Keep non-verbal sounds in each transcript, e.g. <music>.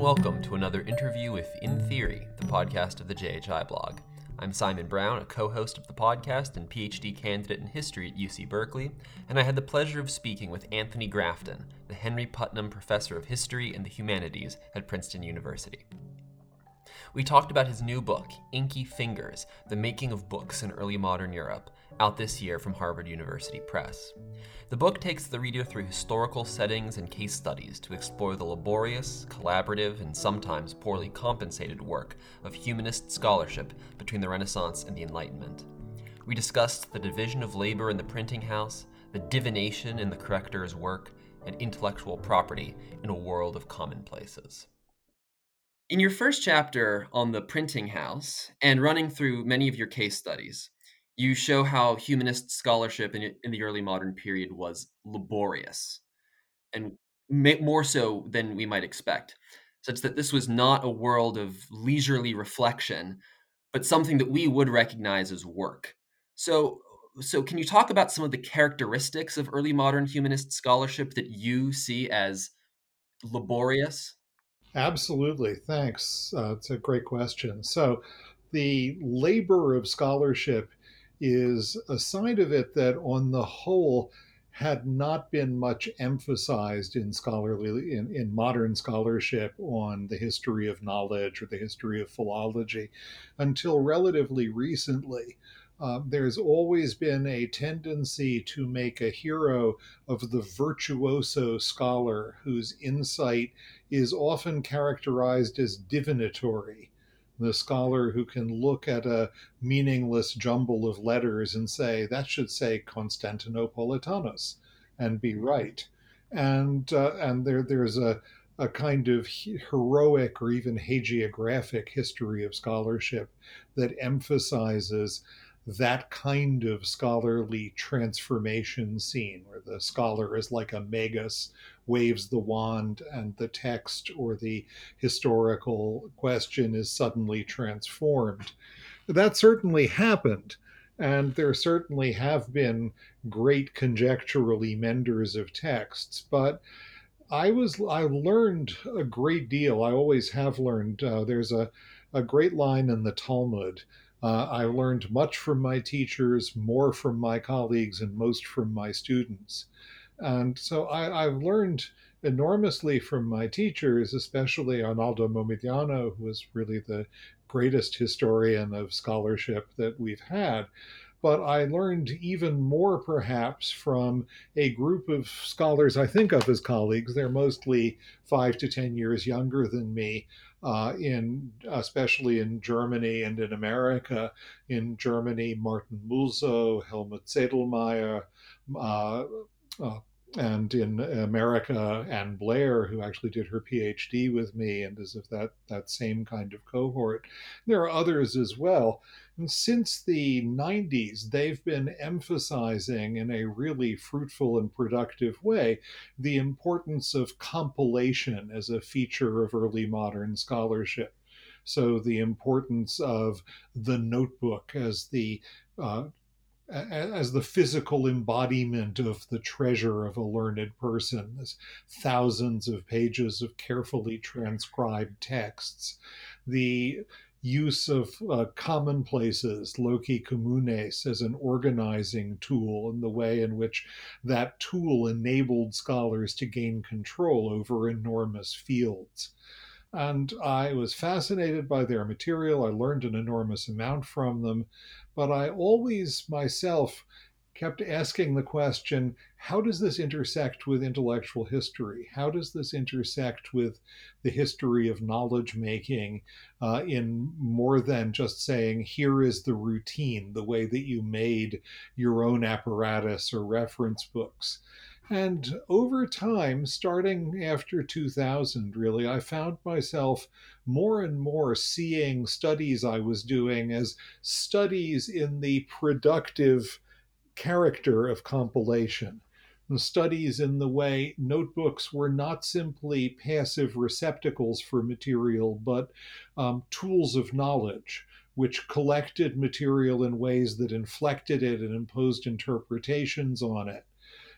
and welcome to another interview with In Theory, the podcast of the JHI blog. I'm Simon Brown, a co host of the podcast and PhD candidate in history at UC Berkeley, and I had the pleasure of speaking with Anthony Grafton, the Henry Putnam Professor of History and the Humanities at Princeton University. We talked about his new book, Inky Fingers The Making of Books in Early Modern Europe, out this year from Harvard University Press. The book takes the reader through historical settings and case studies to explore the laborious, collaborative, and sometimes poorly compensated work of humanist scholarship between the Renaissance and the Enlightenment. We discussed the division of labor in the printing house, the divination in the corrector's work, and intellectual property in a world of commonplaces. In your first chapter on the printing house, and running through many of your case studies, you show how humanist scholarship in, in the early modern period was laborious and more so than we might expect, such that this was not a world of leisurely reflection, but something that we would recognize as work. So, so can you talk about some of the characteristics of early modern humanist scholarship that you see as laborious? Absolutely. Thanks. Uh, it's a great question. So, the labor of scholarship is a side of it that, on the whole, had not been much emphasized in scholarly in, in modern scholarship on the history of knowledge or the history of philology until relatively recently. Uh, there's always been a tendency to make a hero of the virtuoso scholar whose insight is often characterized as divinatory the scholar who can look at a meaningless jumble of letters and say, that should say Constantinopolitanus and be right. And, uh, and there, there's a, a kind of heroic or even hagiographic history of scholarship that emphasizes that kind of scholarly transformation scene where the scholar is like a magus waves the wand and the text or the historical question is suddenly transformed. That certainly happened and there certainly have been great conjecturally menders of texts but i was i learned a great deal. I always have learned uh, there's a, a great line in the talmud uh, I learned much from my teachers, more from my colleagues, and most from my students. And so I, have learned enormously from my teachers, especially Arnaldo Momigliano, who was really the greatest historian of scholarship that we've had. But I learned even more, perhaps, from a group of scholars I think of as colleagues. They're mostly five to 10 years younger than me, uh, in especially in Germany and in America. In Germany, Martin Mulsow, Helmut Zedelmaier, uh, uh, and in America, Ann Blair, who actually did her PhD with me and is of that, that same kind of cohort. There are others as well. Since the 90s, they've been emphasizing in a really fruitful and productive way the importance of compilation as a feature of early modern scholarship. So, the importance of the notebook as the uh, as the physical embodiment of the treasure of a learned person. There's thousands of pages of carefully transcribed texts. The use of uh, commonplaces, loci communes, as an organizing tool, and the way in which that tool enabled scholars to gain control over enormous fields. And I was fascinated by their material. I learned an enormous amount from them. But I always myself kept asking the question how does this intersect with intellectual history? How does this intersect with the history of knowledge making uh, in more than just saying, here is the routine, the way that you made your own apparatus or reference books? And over time, starting after 2000, really, I found myself more and more seeing studies I was doing as studies in the productive character of compilation. The studies in the way notebooks were not simply passive receptacles for material, but um, tools of knowledge which collected material in ways that inflected it and imposed interpretations on it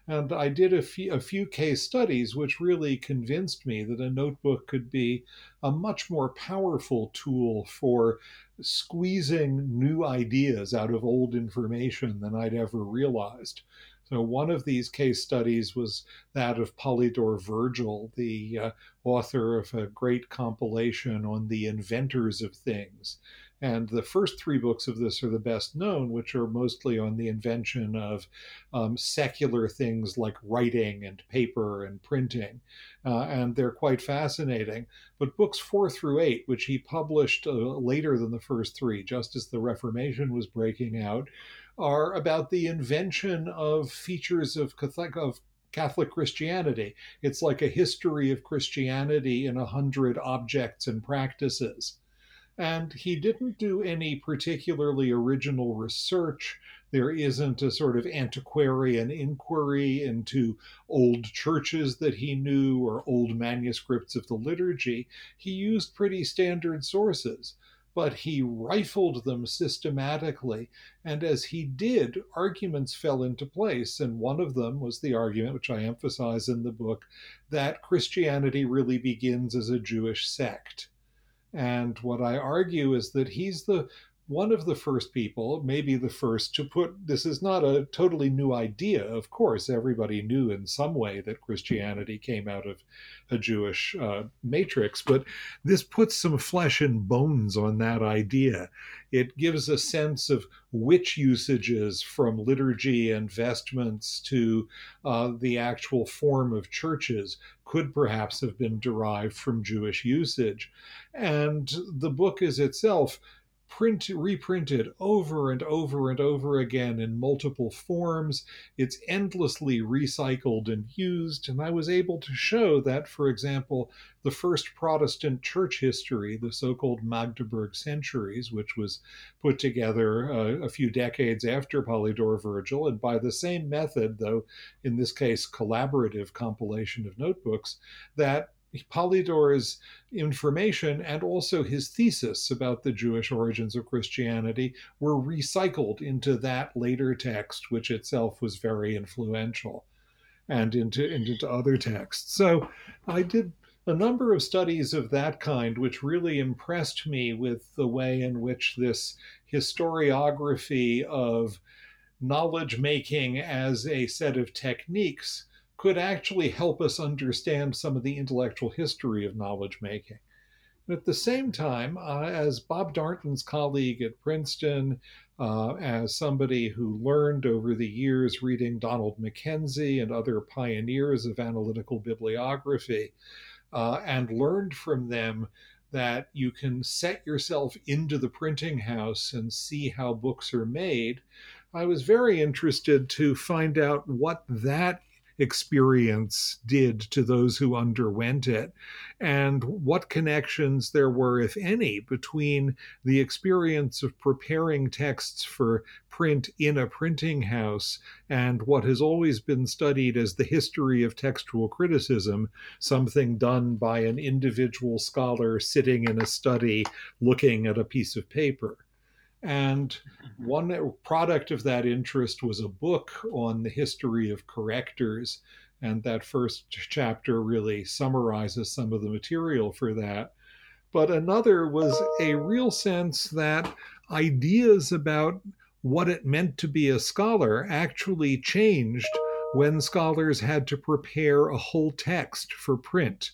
And I did a few, a few case studies which really convinced me that a notebook could be a much more powerful tool for squeezing new ideas out of old information than I'd ever realized. So, one of these case studies was that of Polydore Virgil, the uh, author of a great compilation on the inventors of things. And the first three books of this are the best known, which are mostly on the invention of um, secular things like writing and paper and printing. Uh, and they're quite fascinating. But books four through eight, which he published uh, later than the first three, just as the Reformation was breaking out, are about the invention of features of Catholic, of Catholic Christianity. It's like a history of Christianity in a hundred objects and practices. And he didn't do any particularly original research. There isn't a sort of antiquarian inquiry into old churches that he knew or old manuscripts of the liturgy. He used pretty standard sources, but he rifled them systematically. And as he did, arguments fell into place. And one of them was the argument, which I emphasize in the book, that Christianity really begins as a Jewish sect. And what I argue is that he's the one of the first people, maybe the first, to put this is not a totally new idea. Of course, everybody knew in some way that Christianity came out of a Jewish uh, matrix, but this puts some flesh and bones on that idea. It gives a sense of which usages, from liturgy and vestments to uh, the actual form of churches, could perhaps have been derived from Jewish usage. And the book is itself print reprinted over and over and over again in multiple forms. It's endlessly recycled and used. And I was able to show that, for example, the first Protestant church history, the so called Magdeburg Centuries, which was put together uh, a few decades after Polydore Virgil, and by the same method, though in this case collaborative compilation of notebooks, that Polydore's information and also his thesis about the Jewish origins of Christianity were recycled into that later text, which itself was very influential, and into, into other texts. So I did a number of studies of that kind, which really impressed me with the way in which this historiography of knowledge making as a set of techniques could actually help us understand some of the intellectual history of knowledge making. at the same time, uh, as Bob Darnton's colleague at Princeton, uh, as somebody who learned over the years reading Donald McKenzie and other pioneers of analytical bibliography, uh, and learned from them that you can set yourself into the printing house and see how books are made, I was very interested to find out what that experience did to those who underwent it, and what connections there were, if any, between the experience of preparing texts for print in a printing house and what has always been studied as the history of textual criticism, something done by an individual scholar sitting in a study looking at a piece of paper. And mm-hmm. one product of that interest was a book on the history of correctors. And that first chapter really summarizes some of the material for that. But another was a real sense that ideas about what it meant to be a scholar actually changed when scholars had to prepare a whole text for print.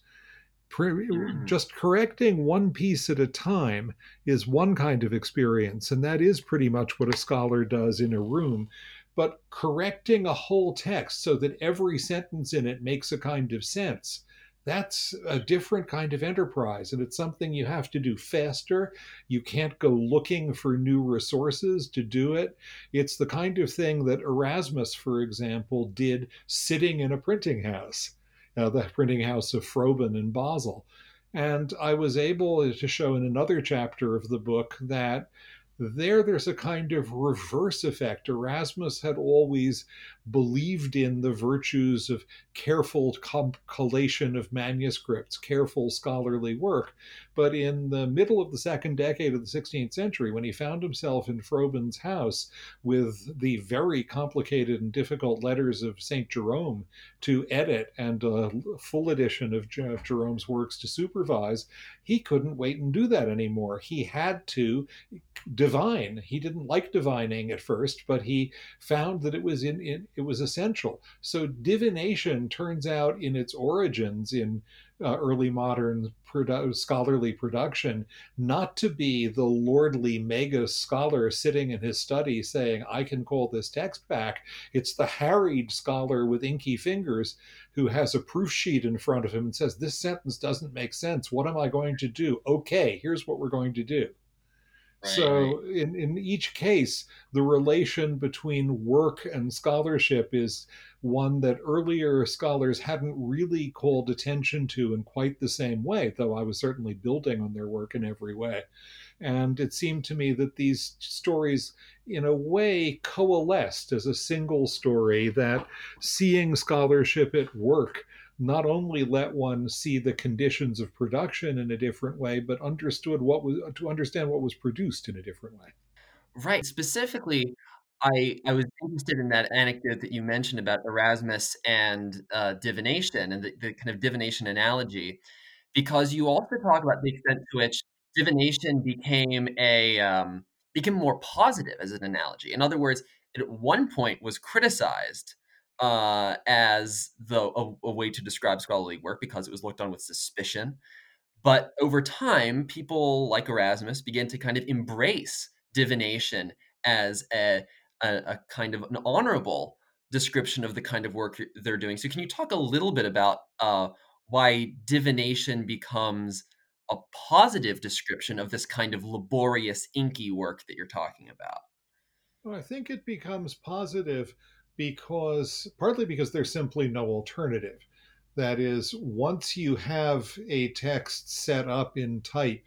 Mm-hmm. just correcting one piece at a time is one kind of experience, and that is pretty much what a scholar does in a room. But correcting a whole text so that every sentence in it makes a kind of sense, that's a different kind of enterprise. And it's something you have to do faster. You can't go looking for new resources to do it. It's the kind of thing that Erasmus, for example, did sitting in a printing house uh, the printing house of Froben in Basel. And I was able to show in another chapter of the book that There, there's a kind of reverse effect. Erasmus had always believed in the virtues of careful collation of manuscripts, careful scholarly work. But in the middle of the second decade of the 16th century, when he found himself in Froben's house with the very complicated and difficult letters of St. Jerome to edit and a full edition of Jerome's works to supervise, he couldn't wait and do that anymore. He had to divine. He didn't like divining at first, but he found that it was in, in it was essential. So divination turns out in its origins in uh, early modern produ- scholarly production not to be the lordly mega scholar sitting in his study saying, I can call this text back. It's the harried scholar with inky fingers who has a proof sheet in front of him and says, This sentence doesn't make sense. What am I going to do? Okay, here's what we're going to do. Right, so right. In, in each case the relation between work and scholarship is one that earlier scholars hadn't really called attention to in quite the same way though i was certainly building on their work in every way and it seemed to me that these stories in a way coalesced as a single story that seeing scholarship at work not only let one see the conditions of production in a different way, but understood what was to understand what was produced in a different way. Right. Specifically, I I was interested in that anecdote that you mentioned about Erasmus and uh, divination and the, the kind of divination analogy, because you also talk about the extent to which divination became a um, became more positive as an analogy. In other words, it at one point was criticized uh, as the a, a, way to describe scholarly work because it was looked on with suspicion. But over time, people like Erasmus began to kind of embrace divination as a, a, a kind of an honorable description of the kind of work they're doing. So, can you talk a little bit about uh, why divination becomes a positive description of this kind of laborious, inky work that you're talking about? Well, I think it becomes positive because partly because there's simply no alternative. That is, once you have a text set up in type,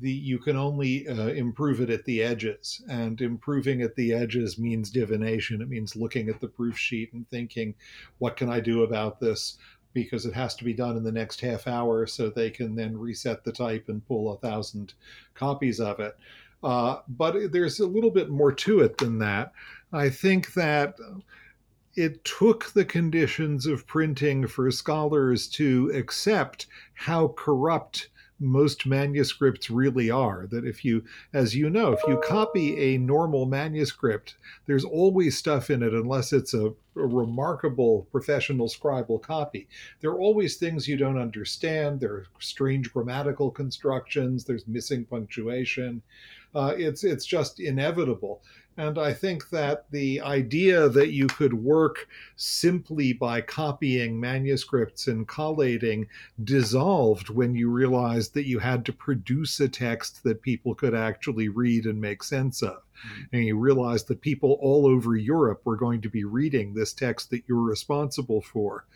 the you can only uh, improve it at the edges, and improving at the edges means divination. It means looking at the proof sheet and thinking, "What can I do about this?" Because it has to be done in the next half hour, so they can then reset the type and pull a thousand copies of it. Uh, but there's a little bit more to it than that. I think that it took the conditions of printing for scholars to accept how corrupt most manuscripts really are. That if you, as you know, if you copy a normal manuscript, there's always stuff in it, unless it's a, a remarkable professional scribal copy. There are always things you don't understand. There are strange grammatical constructions. There's missing punctuation. Uh, it's it's just inevitable. And I think that the idea that you could work simply by copying manuscripts and collating dissolved when you realized that you had to produce a text that people could actually read and make sense of. Mm-hmm. And you realized that people all over Europe were going to be reading this text that you're responsible for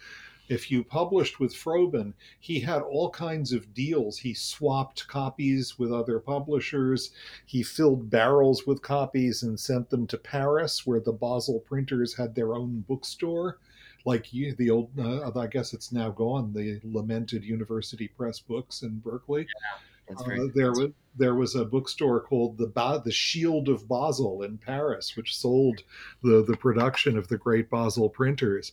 if you published with Froben, he had all kinds of deals. He swapped copies with other publishers. He filled barrels with copies and sent them to Paris, where the Basel printers had their own bookstore. Like you, the old, uh, I guess it's now gone, the lamented University Press Books in Berkeley. Yeah. Uh, there was there was a bookstore called the ba- the Shield of Basel in Paris, which sold the the production of the great Basel printers.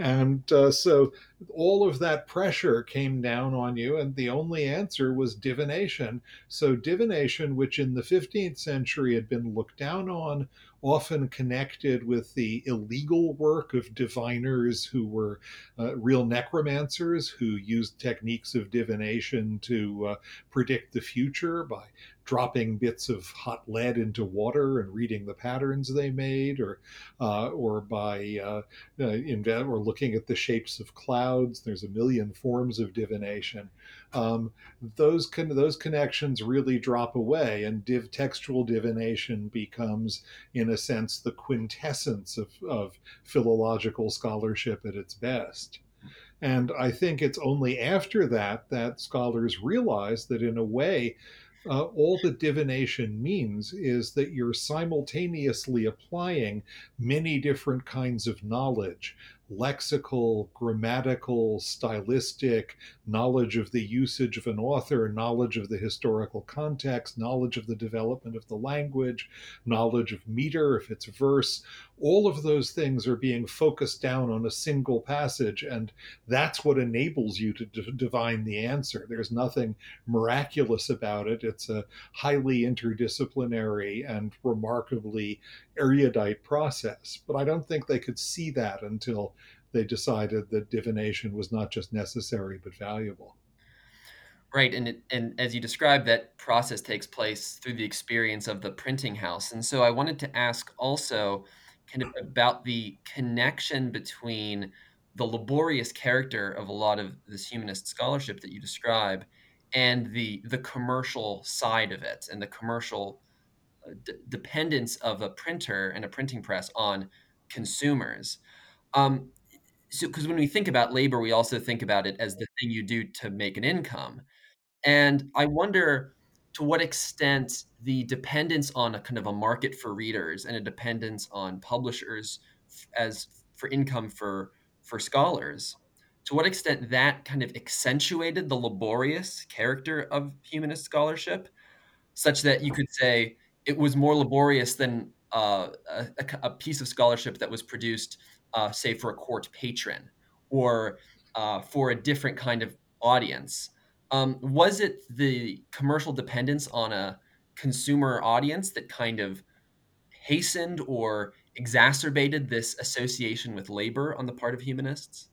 And uh, so all of that pressure came down on you, and the only answer was divination. So, divination, which in the 15th century had been looked down on, often connected with the illegal work of diviners who were uh, real necromancers who used techniques of divination to uh, predict the future by dropping bits of hot lead into water and reading the patterns they made, or uh, or by uh, uh, or looking at the shapes of clouds. There's a million forms of divination. Um, those con- those connections really drop away, and div- textual divination becomes, in a sense, the quintessence of, of philological scholarship at its best. And I think it's only after that that scholars realize that, in a way, uh, all that divination means is that you're simultaneously applying many different kinds of knowledge lexical, grammatical, stylistic, knowledge of the usage of an author, knowledge of the historical context, knowledge of the development of the language, knowledge of meter if it's verse. All of those things are being focused down on a single passage, and that's what enables you to d- divine the answer. There's nothing miraculous about it. It's a highly interdisciplinary and remarkably erudite process. But I don't think they could see that until they decided that divination was not just necessary but valuable. Right, and it, and as you described, that process takes place through the experience of the printing house. And so I wanted to ask also kind of about the connection between the laborious character of a lot of this humanist scholarship that you describe and the the commercial side of it and the commercial d- dependence of a printer and a printing press on consumers. Um, so because when we think about labor, we also think about it as the thing you do to make an income. And I wonder to what extent the dependence on a kind of a market for readers and a dependence on publishers as for income for for scholars, to what extent that kind of accentuated the laborious character of humanist scholarship, such that you could say it was more laborious than uh, a, a, piece of scholarship that was produced uh, say for a court patron or uh, for a different kind of audience. Um, was it the commercial dependence on a consumer audience that kind of hastened or exacerbated this association with labor on the part of humanists?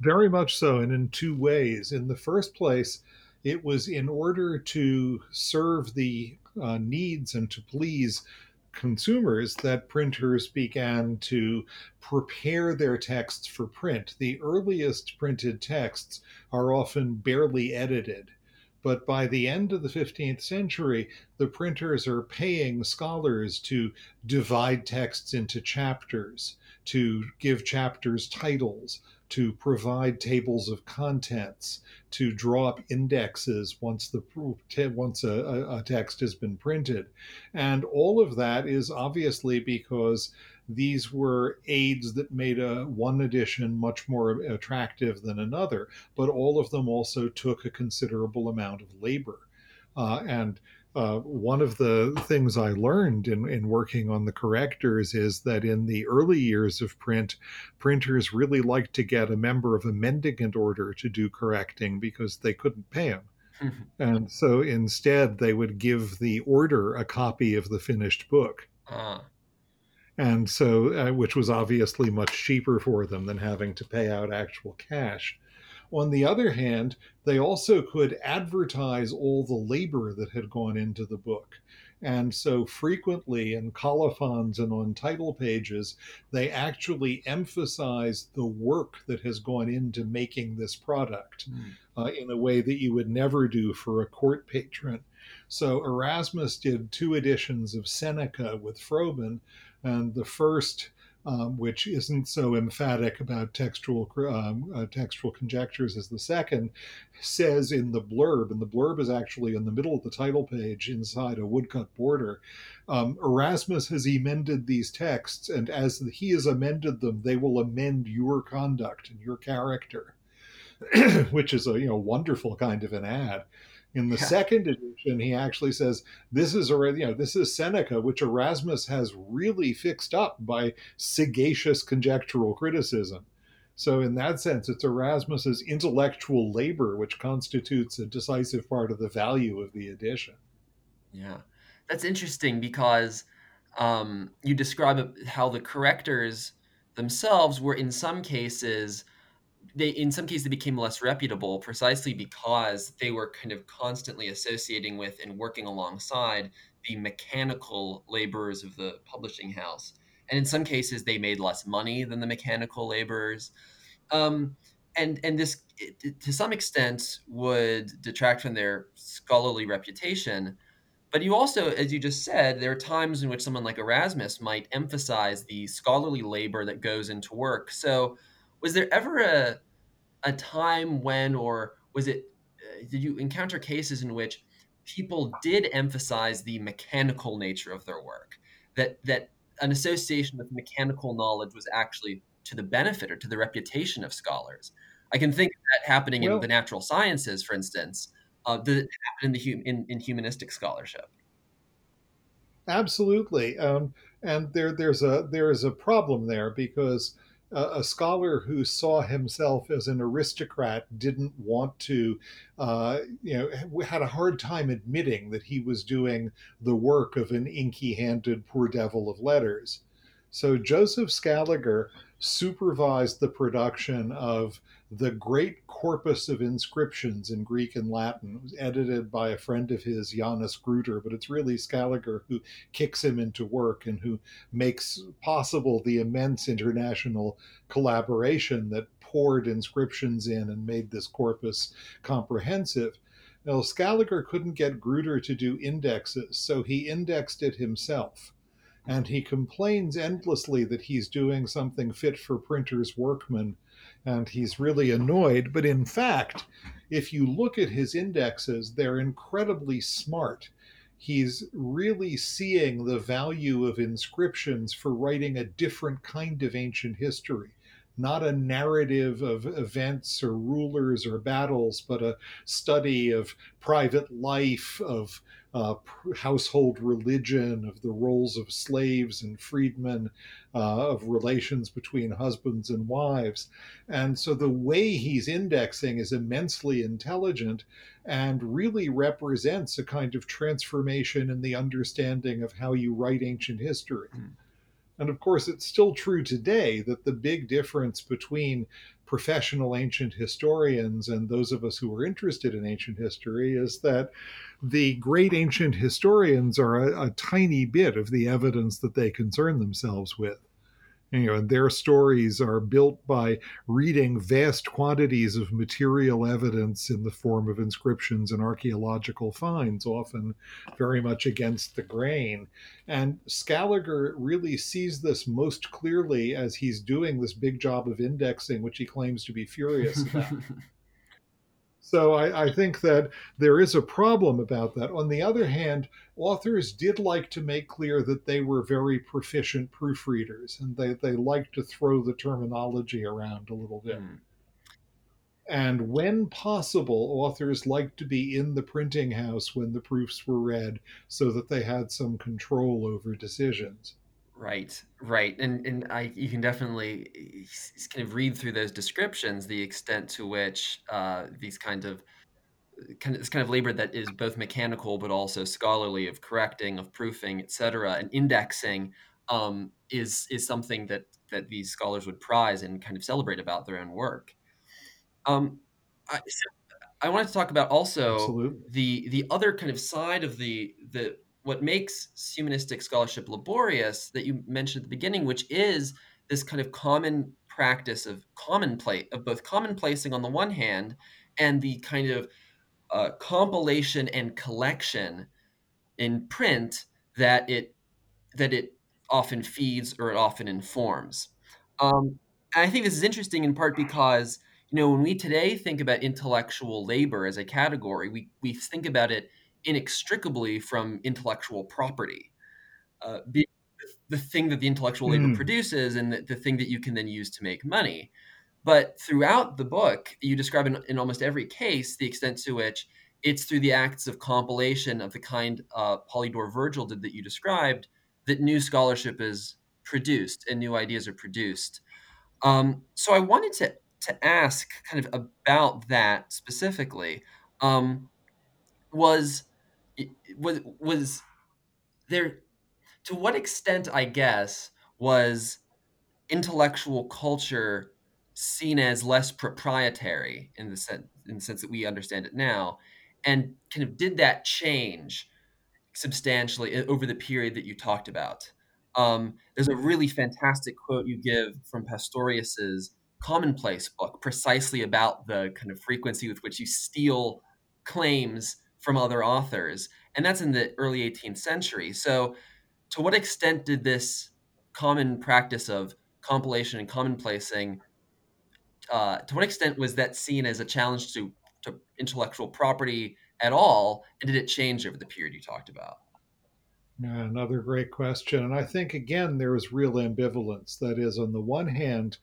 Very much so, and in two ways. In the first place, it was in order to serve the uh, needs and to please consumers that printers began to prepare their texts for print. The earliest printed texts are often barely edited. But by the end of the 15th century, the printers are paying scholars to divide texts into chapters, to give chapters titles, to provide tables of contents, to draw up indexes once the once a, a, text has been printed, and all of that is obviously because these were aids that made a one edition much more attractive than another, but all of them also took a considerable amount of labor. Uh, and uh, one of the things I learned in, in working on the correctors is that in the early years of print, printers really liked to get a member of a mendicant order to do correcting because they couldn't pay him. Mm-hmm. <laughs> And so instead, they would give the order a copy of the finished book. Uh. And so, uh, which was obviously much cheaper for them than having to pay out actual cash. On the other hand, they also could advertise all the labor that had gone into the book. And so frequently in colophons and on title pages, they actually emphasize the work that has gone into making this product mm. uh, in a way that you would never do for a court patron. So Erasmus did two editions of Seneca with Froben, and the first um, which isn't so emphatic about textual um, uh, textual conjectures as the second, says in the blurb, and the blurb is actually in the middle of the title page inside a woodcut border. Um, Erasmus has amended these texts, and as he has amended them, they will amend your conduct and your character, <clears throat> which is a you know wonderful kind of an ad. In the yeah. second edition, he actually says this is already, you know, this is Seneca, which Erasmus has really fixed up by sagacious conjectural criticism. So, in that sense, it's Erasmus's intellectual labor which constitutes a decisive part of the value of the edition. Yeah, that's interesting because um, you describe how the correctors themselves were, in some cases, they in some cases they became less reputable precisely because they were kind of constantly associating with and working alongside the mechanical laborers of the publishing house. And in some cases they made less money than the mechanical laborers. Um, and and this it, to some extent would detract from their scholarly reputation. But you also as you just said there are times in which someone like erasmus might emphasize the scholarly labor that goes into work. So was there ever a a time when, or was it, uh, did you encounter cases in which people did emphasize the mechanical nature of their work. That that an association with mechanical knowledge was actually to the benefit or to the reputation of scholars. I can think of that happening well, in the natural sciences, for instance, uh, that happened in the in, in humanistic scholarship. Absolutely, um, and there there's a there is a problem there because a scholar who saw himself as an aristocrat didn't want to, uh, you know, had a hard time admitting that he was doing the work of an inky handed poor devil of letters. So Joseph Scaliger supervised the production of the great corpus of inscriptions in Greek and Latin. It was edited by a friend of his, Janus Gruter, but it's really Scaliger who kicks him into work and who makes possible the immense international collaboration that poured inscriptions in and made this corpus comprehensive. Now, Scaliger couldn't get Gruter to do indexes, so he indexed it himself and he complains endlessly that he's doing something fit for printer's workmen and he's really annoyed. But in fact, if you look at his indexes, they're incredibly smart. He's really seeing the value of inscriptions for writing a different kind of ancient history. Not a narrative of events or rulers or battles, but a study of private life, of uh, household religion, of the roles of slaves and freedmen, uh, of relations between husbands and wives. And so the way he's indexing is immensely intelligent and really represents a kind of transformation in the understanding of how you write ancient history. Mm. And of course, it's still true today that the big difference between professional ancient historians and those of us who are interested in ancient history is that the great ancient historians are a, a tiny bit of the evidence that they concern themselves with you know, and their stories are built by reading vast quantities of material evidence in the form of inscriptions and archaeological finds, often very much against the grain. And Scaliger really sees this most clearly as he's doing this big job of indexing, which he claims to be furious <laughs> about. So I, I, think that there is a problem about that. On the other hand, authors did like to make clear that they were very proficient proofreaders and they, they like to throw the terminology around a little bit. Mm. And when possible, authors liked to be in the printing house when the proofs were read so that they had some control over decisions. Right, right, and and I you can definitely kind of read through those descriptions the extent to which uh, these kind of kind of this kind of labor that is both mechanical but also scholarly of correcting, of proofing, etc., and indexing um, is is something that that these scholars would prize and kind of celebrate about their own work. Um, I, so I wanted to talk about also Absolutely. the the other kind of side of the the what makes humanistic scholarship laborious that you mentioned at the beginning, which is this kind of common practice of commonplace of both commonplacing on the one hand and the kind of uh, compilation and collection in print that it that it often feeds or it often informs. Um, I think this is interesting in part because you know when we today think about intellectual labor as a category, we we think about it inextricably from intellectual property. Uh, the, the thing that the intellectual labor mm. produces and the, the, thing that you can then use to make money. But throughout the book, you describe in, in, almost every case the extent to which it's through the acts of compilation of the kind uh, Polydore Vergil did that you described that new scholarship is produced and new ideas are produced. Um, so I wanted to to ask kind of about that specifically. Um, was was was there to what extent i guess was intellectual culture seen as less proprietary in the sense in the sense that we understand it now? And kind of did that change substantially over the period that you talked about? Um, there's a really fantastic quote you give from pastorius's commonplace book precisely about the kind of frequency with which you steal claims from other authors. And that's in the early 18th century. So, to what extent did this common practice of compilation and commonplacing, uh, to what extent was that seen as a challenge to, to intellectual property at all? And did it change over the period you talked about? Yeah, another great question. And I think, again, there is real ambivalence. That is, on the one hand,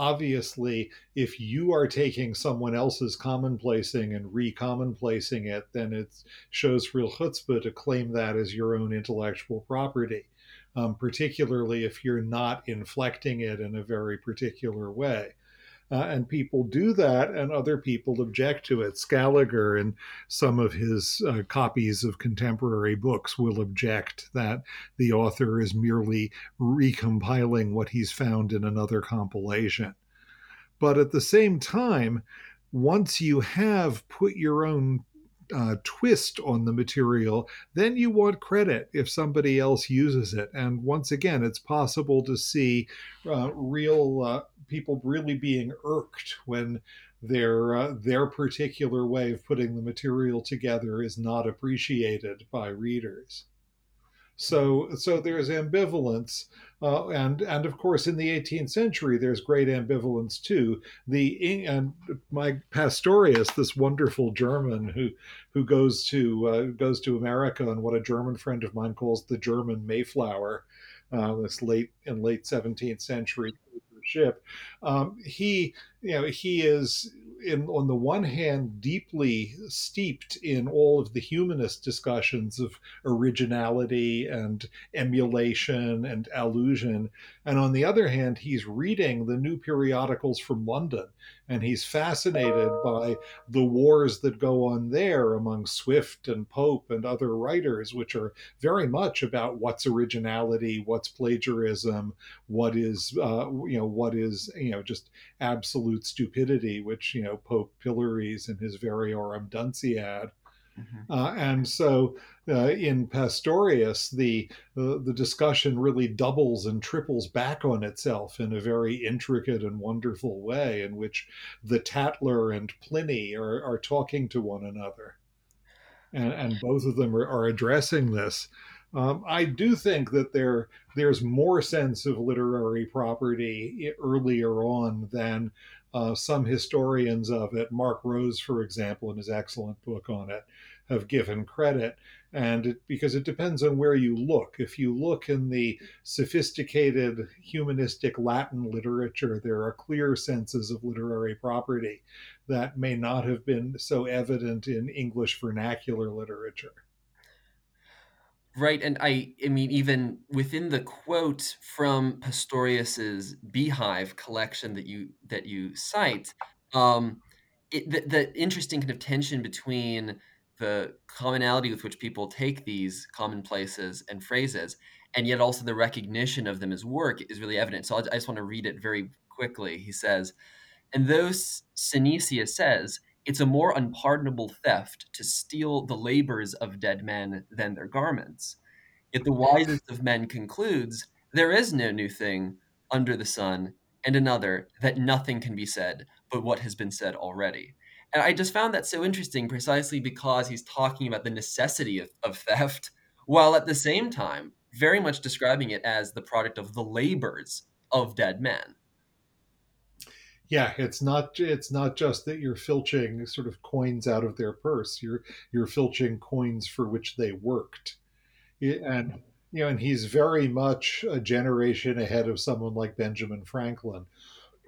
obviously, if you are taking someone else's commonplacing and re-commonplacing it, then it shows real chutzpah to claim that as your own intellectual property, um, particularly if you're not inflecting it in a very particular way. Uh, and people do that, and other people object to it. Scaliger, in some of his uh, copies of contemporary books, will object that the author is merely recompiling what he's found in another compilation. But at the same time, once you have put your own uh, twist on the material, then you want credit if somebody else uses it. And once again, it's possible to see uh, real uh, people really being irked when their uh, their particular way of putting the material together is not appreciated by readers. So so there's ambivalence, uh, and and of course in the 18th century there's great ambivalence too. The and my Pastorius, this wonderful German who who goes to uh, goes to America and what a German friend of mine calls the German Mayflower, uh, this late in late 17th century ship. Um, he, you know, he is in, on the one hand, deeply steeped in all of the humanist discussions of originality and emulation and allusion. And on the other hand, he's reading the new periodicals from London and he's fascinated by the wars that go on there among Swift and Pope and other writers, which are very much about what's originality, what's plagiarism, what is, uh, you know, what is, you know, just absolute stupidity, which, you know, Pope pillories in his Variorum Dunciad. Mm-hmm. Uh, and so uh, in Pastorius, the, uh, the discussion really doubles and triples back on itself in a very intricate and wonderful way, in which the Tatler and Pliny are, are talking to one another. And, and both of them are, are addressing this. Um, I do think that there there's more sense of literary property earlier on than uh, some historians of it. Mark Rose, for example, in his excellent book on it, have given credit. And it, because it depends on where you look. If you look in the sophisticated humanistic Latin literature, there are clear senses of literary property that may not have been so evident in English vernacular literature. Right, and I, I mean, even within the quote from Pastorius's Beehive collection that you that you cite, um, it, the, the interesting kind of tension between the commonality with which people take these commonplaces and phrases, and yet also the recognition of them as work is really evident. So I just want to read it very quickly. He says, and though Synesius says, it's a more unpardonable theft to steal the labors of dead men than their garments. Yet the wisest of men concludes, there is no new thing under the sun, and another, that nothing can be said but what has been said already. And I just found that so interesting precisely because he's talking about the necessity of, of theft, while at the same time very much describing it as the product of the labors of dead men. Yeah, it's not it's not just that you're filching sort of coins out of their purse. You're you're filching coins for which they worked. And you know, and he's very much a generation ahead of someone like Benjamin Franklin,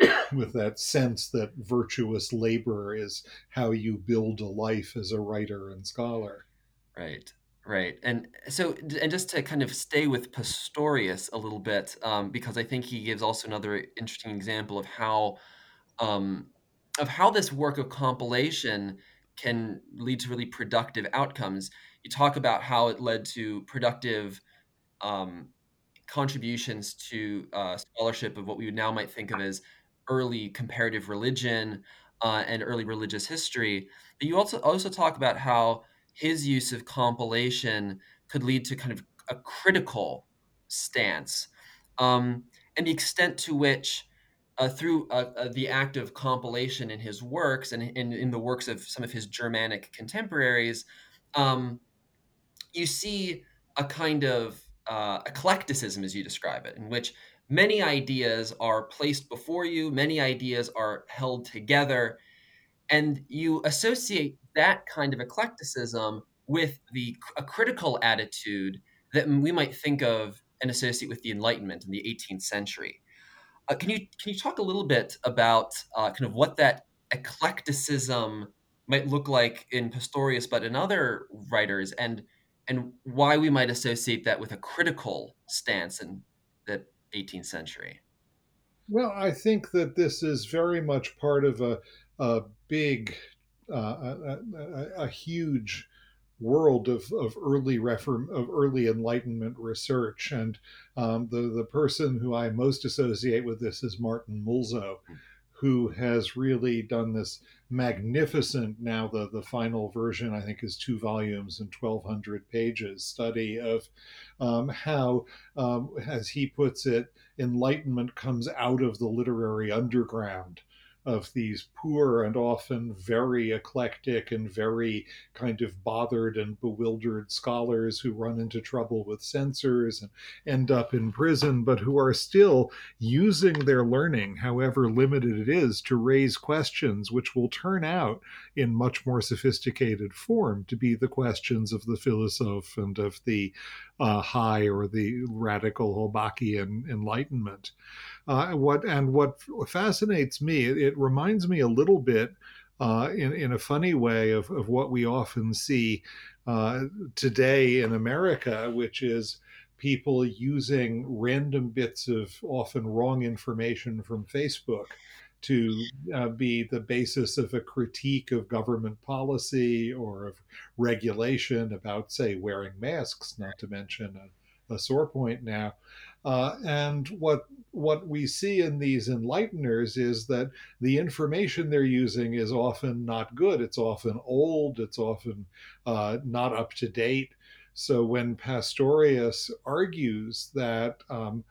<coughs> with that sense that virtuous labor is how you build a life as a writer and scholar. Right. Right. And so, and just to kind of stay with Pastorius a little bit, um, because I think he gives also another interesting example of how, um, of how this work of compilation can lead to really productive outcomes. You talk about how it led to productive um, contributions to uh, scholarship of what we now might think of as early comparative religion uh, and early religious history. But you also also talk about how his use of compilation could lead to kind of a critical stance, um, and the extent to which, uh, through uh, uh the act of compilation in his works and in, in, the works of some of his Germanic contemporaries, um, you see a kind of uh, eclecticism, as you describe it, in which many ideas are placed before you, many ideas are held together, and you associate that kind of eclecticism with the a critical attitude that we might think of and associate with the Enlightenment in the 18th century. Uh, can you can you talk a little bit about uh, kind of what that eclecticism might look like in Pastorius, but in other writers, and and why we might associate that with a critical stance in the 18th century? Well, I think that this is very much part of a, a big, uh, a, a, a, huge world of, of early reform of early enlightenment research. And um, the the person who I most associate with this is Martin Mulsow who has really done this magnificent now the the final version I think is two volumes and 1200 pages study of um, how um, as he puts it enlightenment comes out of the literary underground of these poor and often very eclectic and very kind of bothered and bewildered scholars who run into trouble with censors and end up in prison, but who are still using their learning, however limited it is, to raise questions which will turn out in much more sophisticated form to be the questions of the philosophe and of the uh, high or the radical Holbachian Enlightenment. Uh, what and what fascinates me, it, it reminds me a little bit, uh, in in a funny way, of of what we often see uh, today in America, which is people using random bits of often wrong information from Facebook to uh, be the basis of a critique of government policy or of regulation about, say, wearing masks, not to mention a, a sore point now. Uh, and what what we see in these enlighteners is that the information they're using is often not good. It's often old. It's often uh, not up to date. So when Pastorius argues that um,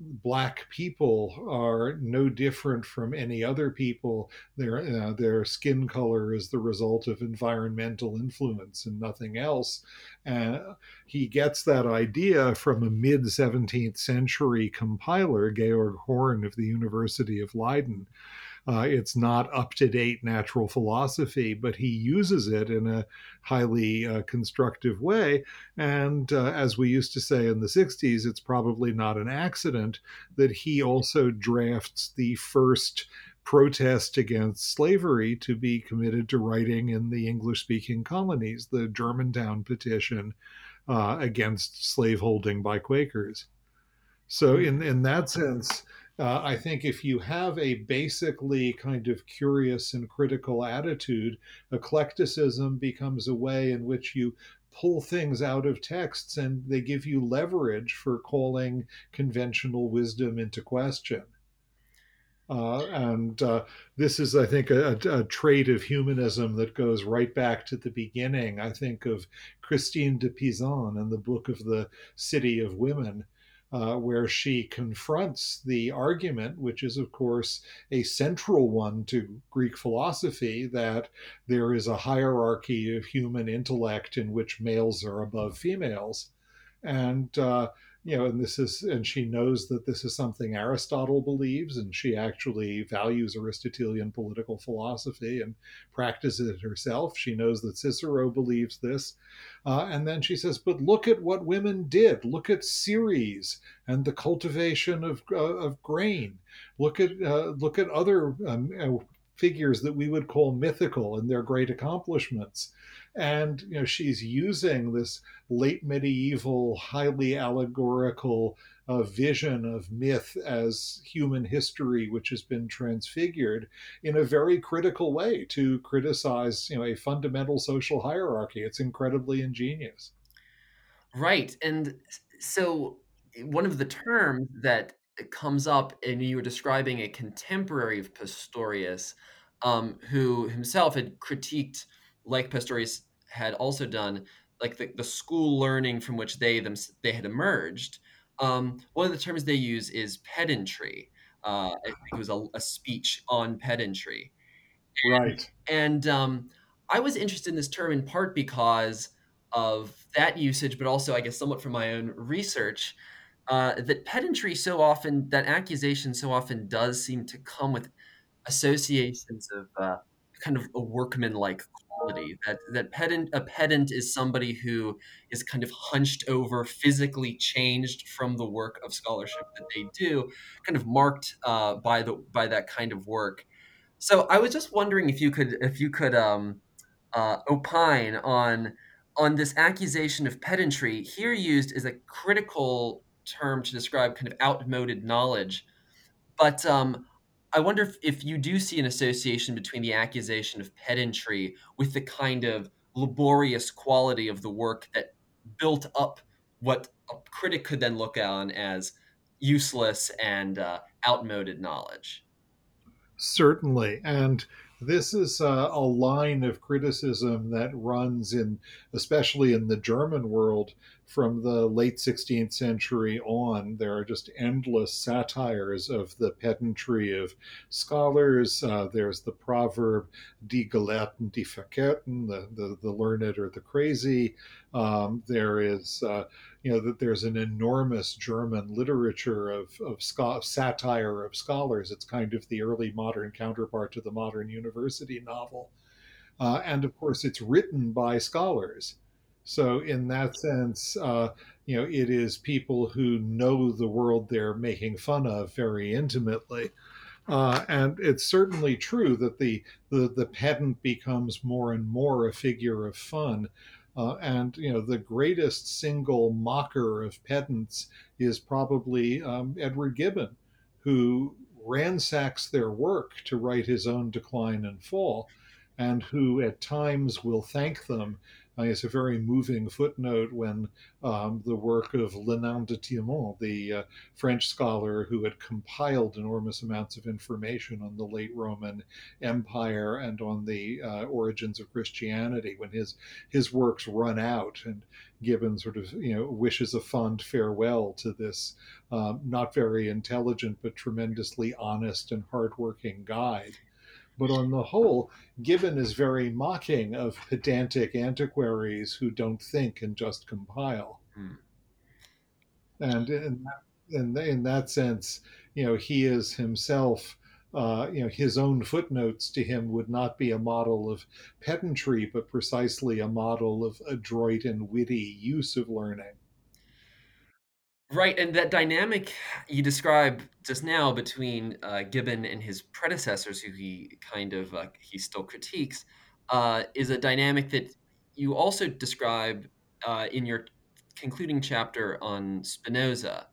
black people are no different from any other people. Their uh, their skin color is the result of environmental influence and nothing else. Uh, he gets that idea from a mid 17th century compiler, Georg Horn of the University of Leiden. Uh, it's not up to date natural philosophy, but he uses it in a highly uh, constructive way. And uh, as we used to say in the 60s, it's probably not an accident that he also drafts the first protest against slavery to be committed to writing in the English speaking colonies, the Germantown petition uh, against slaveholding by Quakers. So, in, in that sense, uh, I think if you have a basically kind of curious and critical attitude, eclecticism becomes a way in which you pull things out of texts and they give you leverage for calling conventional wisdom into question. Uh, and uh, this is, I think, a, a, trait of humanism that goes right back to the beginning. I think of Christine de Pizan and the book of the City of Women, uh, where she confronts the argument, which is, of course, a central one to Greek philosophy, that there is a hierarchy of human intellect in which males are above females. And uh, you know, and this is, and she knows that this is something Aristotle believes, and she actually values Aristotelian political philosophy and practices it herself. She knows that Cicero believes this. Uh, and then she says, but look at what women did. Look at Ceres and the cultivation of, uh, of grain. Look at, uh, look at other um, uh, figures that we would call mythical and their great accomplishments and you know she's using this late medieval highly allegorical uh, vision of myth as human history which has been transfigured in a very critical way to criticize you know a fundamental social hierarchy. It's incredibly ingenious. Right. And so one of the terms that comes up and you were describing a contemporary of Pastorius um, who himself had critiqued like Pastorius had also done, like the, the school learning from which they them they had emerged. Um, one of the terms they use is pedantry. Uh, I think it was a, a speech on pedantry. And, right. And um, I was interested in this term in part because of that usage, but also, I guess, somewhat from my own research. Uh, that pedantry so often, that accusation so often does seem to come with associations of uh, kind of a workman-like That that pedant a pedant is somebody who is kind of hunched over, physically changed from the work of scholarship that they do, kind of marked uh, by the by that kind of work. So I was just wondering if you could if you could um, uh, opine on on this accusation of pedantry here used as a critical term to describe kind of outmoded knowledge. But um, I wonder if, if you do see an association between the accusation of pedantry with the kind of laborious quality of the work that built up what a critic could then look on as useless and uh, outmoded knowledge. Certainly. And this is a, a, line of criticism that runs in, especially in the German world, from the late 16th century on. There are just endless satires of the pedantry of scholars. Uh, there's the proverb, die Gelehrten, die Verkehrten, the, the, the learned or the crazy. Um, there is, uh, you know, that there's an enormous German literature of, of sc- satire of scholars. It's kind of the early modern counterpart to the modern university novel. Uh, and of course, it's written by scholars. So, in that sense, uh, you know, it is people who know the world they're making fun of very intimately. Uh, and it's certainly true that the, the, the pedant becomes more and more a figure of fun uh, and you know the greatest single mocker of pedants is probably um, Edward Gibbon, who ransacks their work to write his own Decline and Fall, and who at times will thank them uh, it's a very moving footnote when um, the work of Le Nain de Tillemont, the uh, French scholar who had compiled enormous amounts of information on the late Roman Empire and on the uh, origins of Christianity, when his his works run out and Gibbon sort of you know wishes a fond farewell to this um, not very intelligent but tremendously honest and hardworking guide. But on the whole, Gibbon is very mocking of <laughs> pedantic antiquaries who don't think and just compile. Hmm. And in that, in, in that sense, you know, he is himself, uh, you know, his own footnotes to him would not be a model of pedantry, but precisely a model of adroit and witty use of learning. Right, and that dynamic you describe just now between uh, Gibbon and his predecessors, who he kind of uh, he still critiques, uh, is a dynamic that you also describe uh, in your concluding chapter on Spinoza.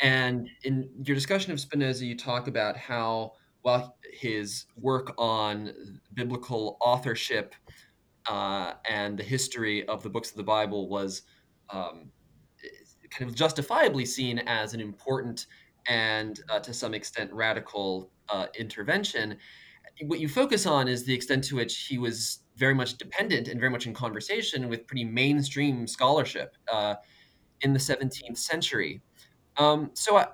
And in your discussion of Spinoza, you talk about how, while his work on biblical authorship uh, and the history of the books of the Bible was um, kind of justifiably seen as an important and uh, to some extent radical uh, intervention. What you focus on is the extent to which he was very much dependent and very much in conversation with pretty mainstream scholarship uh, in the 17th century. Um, so I,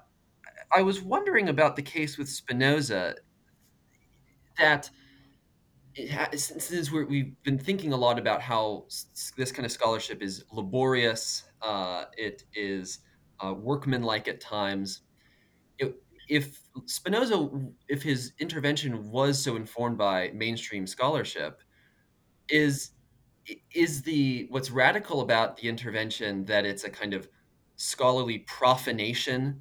I was wondering about the case with Spinoza that since we have been thinking a lot about how this kind of scholarship is laborious, uh, it is uh, workmanlike at times. It, if Spinoza, if his intervention was so informed by mainstream scholarship, is is the what's radical about the intervention that it's a kind of scholarly profanation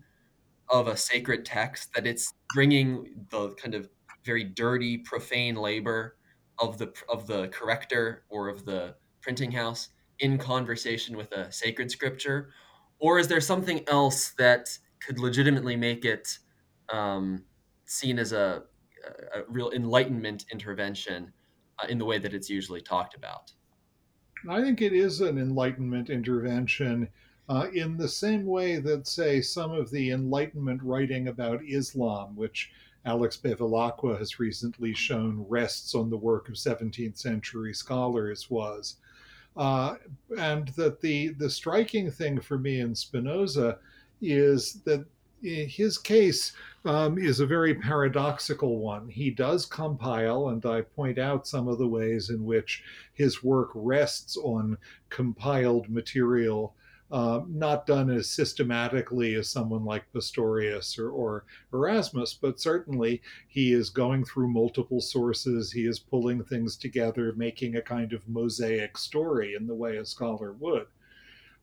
of a sacred text that it's bringing the kind of very dirty profane labor of the of the corrector or of the printing house in conversation with a sacred scripture, or is there something else that could legitimately make it um, seen as a, a, real enlightenment intervention uh, in the way that it's usually talked about? I think it is an enlightenment intervention. Uh, in the same way that, say, some of the Enlightenment writing about Islam, which Alex Bevilacqua has recently shown rests on the work of 17th century scholars was. Uh, and that the, the striking thing for me in Spinoza is that his case um, is a very paradoxical one. He does compile, and I point out some of the ways in which his work rests on compiled material uh, not done as systematically as someone like Pastorius or, or, Erasmus, but certainly he is going through multiple sources. He is pulling things together, making a kind of mosaic story in the way a scholar would.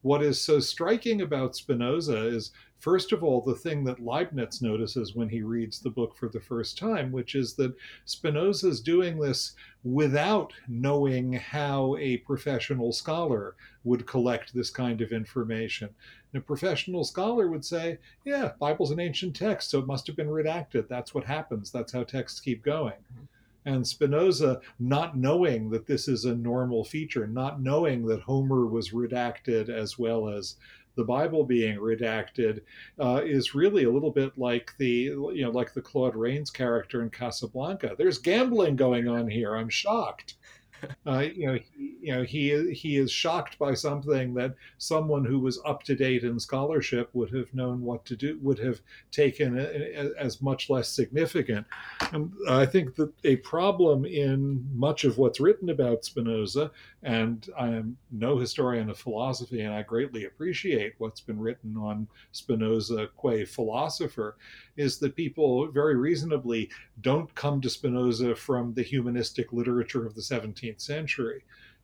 What is so striking about Spinoza is, first of all, the thing that Leibniz notices when he reads the book for the first time, which is that Spinoza is doing this without knowing how a professional scholar would collect this kind of information. And a professional scholar would say, yeah, Bible's an ancient text, so it must have been redacted. That's what happens. That's how texts keep going. Mm-hmm. And Spinoza, not knowing that this is a normal feature, not knowing that Homer was redacted as well as the Bible being redacted, uh, is really a little bit like the you know like the Claude Rains character in Casablanca. There's gambling going on here. I'm shocked. <laughs> Uh, you know, he, you know, he he is shocked by something that someone who was up to date in scholarship would have known what to do, would have taken as much less significant. And I think that a problem in much of what's written about Spinoza, and I am no historian of philosophy, and I greatly appreciate what's been written on Spinoza qua philosopher, is that people very reasonably don't come to Spinoza from the humanistic literature of the 17th century.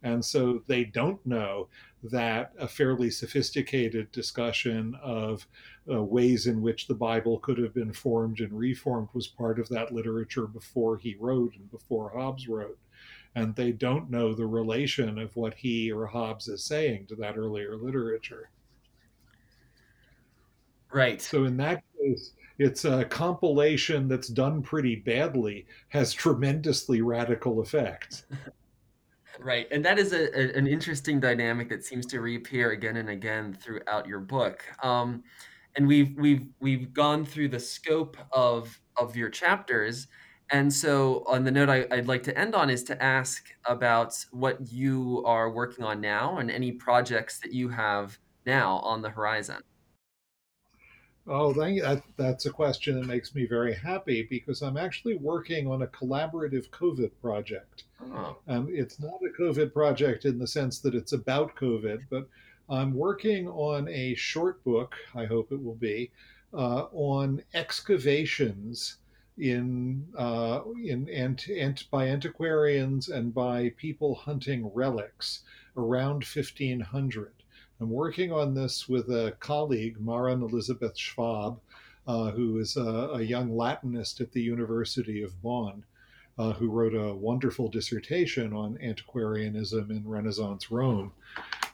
And so they don't know that a fairly sophisticated discussion of uh, ways in which the Bible could have been formed and reformed was part of that literature before he wrote and before Hobbes wrote. And they don't know the relation of what he or Hobbes is saying to that earlier literature. Right. So in that case, it's a compilation that's done pretty badly has tremendously radical effects. <laughs> Right, and that is a, a, an interesting dynamic that seems to reappear again and again throughout your book. Um, and we've we've we've gone through the scope of of your chapters, and so on the note I, I'd like to end on is to ask about what you are working on now and any projects that you have now on the horizon. Oh, thank you. That, that's a question that makes me very happy because I'm actually working on a collaborative COVID project. Oh. Um, it's not a COVID project in the sense that it's about COVID, but I'm working on a short book, I hope it will be, uh, on excavations in uh, in ant, ant, by antiquarians and by people hunting relics around 1500. I'm working on this with a colleague, Maren Elisabeth Schwab, uh, who is a, a, young Latinist at the University of Bonn, uh, who wrote a wonderful dissertation on antiquarianism in Renaissance Rome.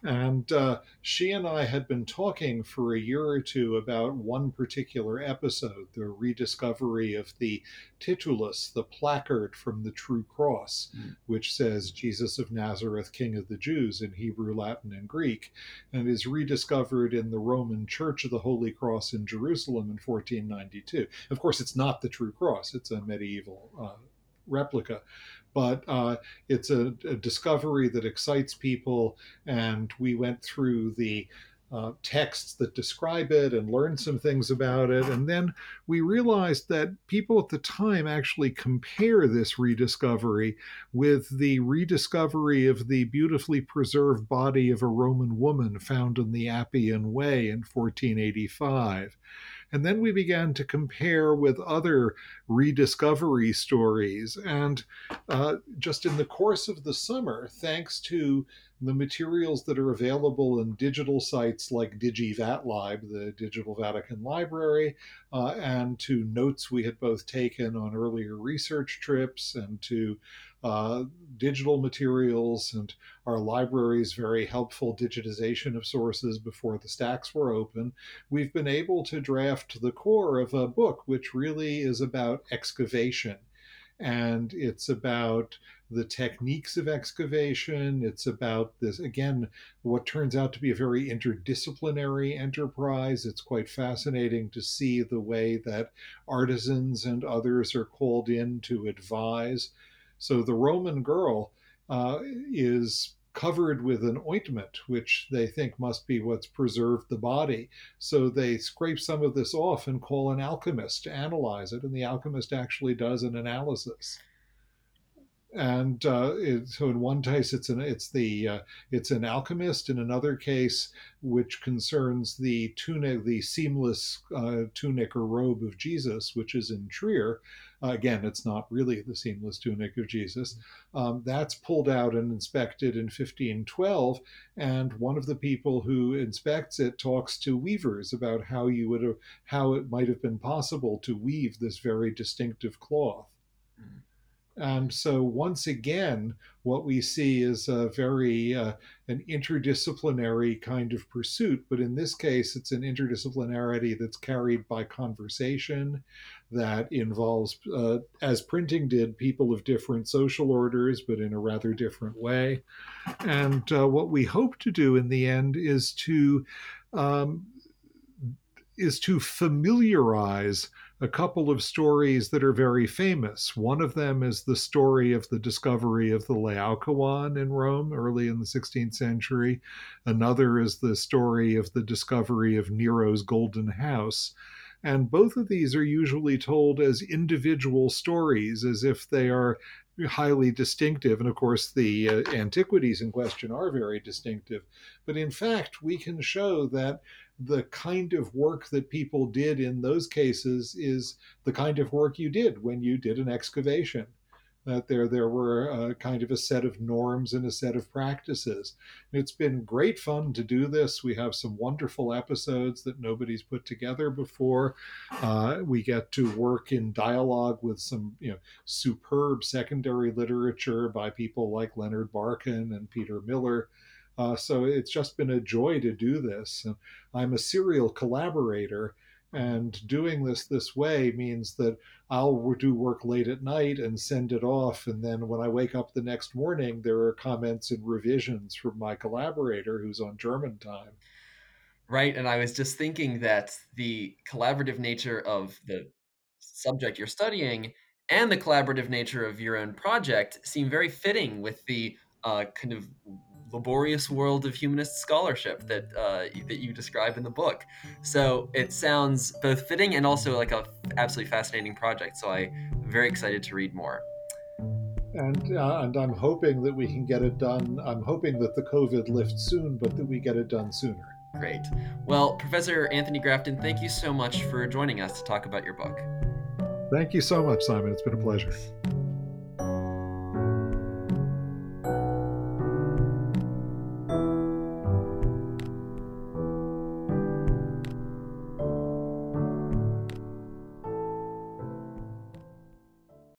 And uh, she and I had been talking for a year or two about one particular episode, the rediscovery of the titulus, the placard from the True Cross, mm. which says Jesus of Nazareth, King of the Jews in Hebrew, Latin, and Greek, and is rediscovered in the Roman Church of the Holy Cross in Jerusalem in 1492. Of course, it's not the True Cross, it's a medieval uh, replica but uh, it's a, a, discovery that excites people. And we went through the uh, texts that describe it and learned some things about it. And then we realized that people at the time actually compare this rediscovery with the rediscovery of the beautifully preserved body of a Roman woman found in the Appian Way in 1485. And then we began to compare with other rediscovery stories. And uh, just in the course of the summer, thanks to the materials that are available in digital sites like DigiVatLib, the Digital Vatican Library, uh, and to notes we had both taken on earlier research trips and to uh, digital materials and our library's very helpful digitization of sources before the stacks were open, we've been able to draft the core of a book which really is about excavation. And it's about the techniques of excavation. It's about this, again, what turns out to be a very interdisciplinary enterprise. It's quite fascinating to see the way that artisans and others are called in to advise so the Roman girl uh, is covered with an ointment, which they think must be what's preserved the body. So they scrape some of this off and call an alchemist to analyze it, and the alchemist actually does an analysis. and uh, it, so in one case it's an it's the uh, it's an alchemist in another case which concerns the tunic the seamless uh, tunic or robe of jesus which is in trier uh, again it's not really the seamless tunic of jesus um, that's pulled out and inspected in 1512 and one of the people who inspects it talks to weavers about how you would have how it might have been possible to weave this very distinctive cloth. And so once again, what we see is a very uh, an interdisciplinary kind of pursuit, but in this case, it's an interdisciplinarity that's carried by conversation, that involves, uh, as printing did, people of different social orders, but in a rather different way. And uh, what we hope to do in the end is to um, is to familiarize a couple of stories that are very famous. One of them is the story of the discovery of the Laocoon in Rome early in the 16th century. Another is the story of the discovery of Nero's Golden House. And both of these are usually told as individual stories, as if they are highly distinctive. And of course, the uh, antiquities in question are very distinctive. But in fact, we can show that the kind of work that people did in those cases is the kind of work you did when you did an excavation. That there there were a kind of a set of norms and a set of practices. It's been great fun to do this. We have some wonderful episodes that nobody's put together before. Uh, we get to work in dialogue with some you know superb secondary literature by people like Leonard Barkan and Peter Miller. Uh, so it's just been a joy to do this. I'm a serial collaborator, and doing this this way means that I'll do work late at night and send it off. And then when I wake up the next morning, there are comments and revisions from my collaborator who's on German time. Right. And I was just thinking that the collaborative nature of the subject you're studying and the collaborative nature of your own project seem very fitting with the uh, kind of laborious world of humanist scholarship that uh, that you describe in the book. So it sounds both fitting and also like a absolutely fascinating project. So I'm very excited to read more. And uh, and I'm hoping that we can get it done. I'm hoping that the COVID lifts soon, but that we get it done sooner. Great. Well, Professor Anthony Grafton, thank you so much for joining us to talk about your book. Thank you so much, Simon. It's been a pleasure.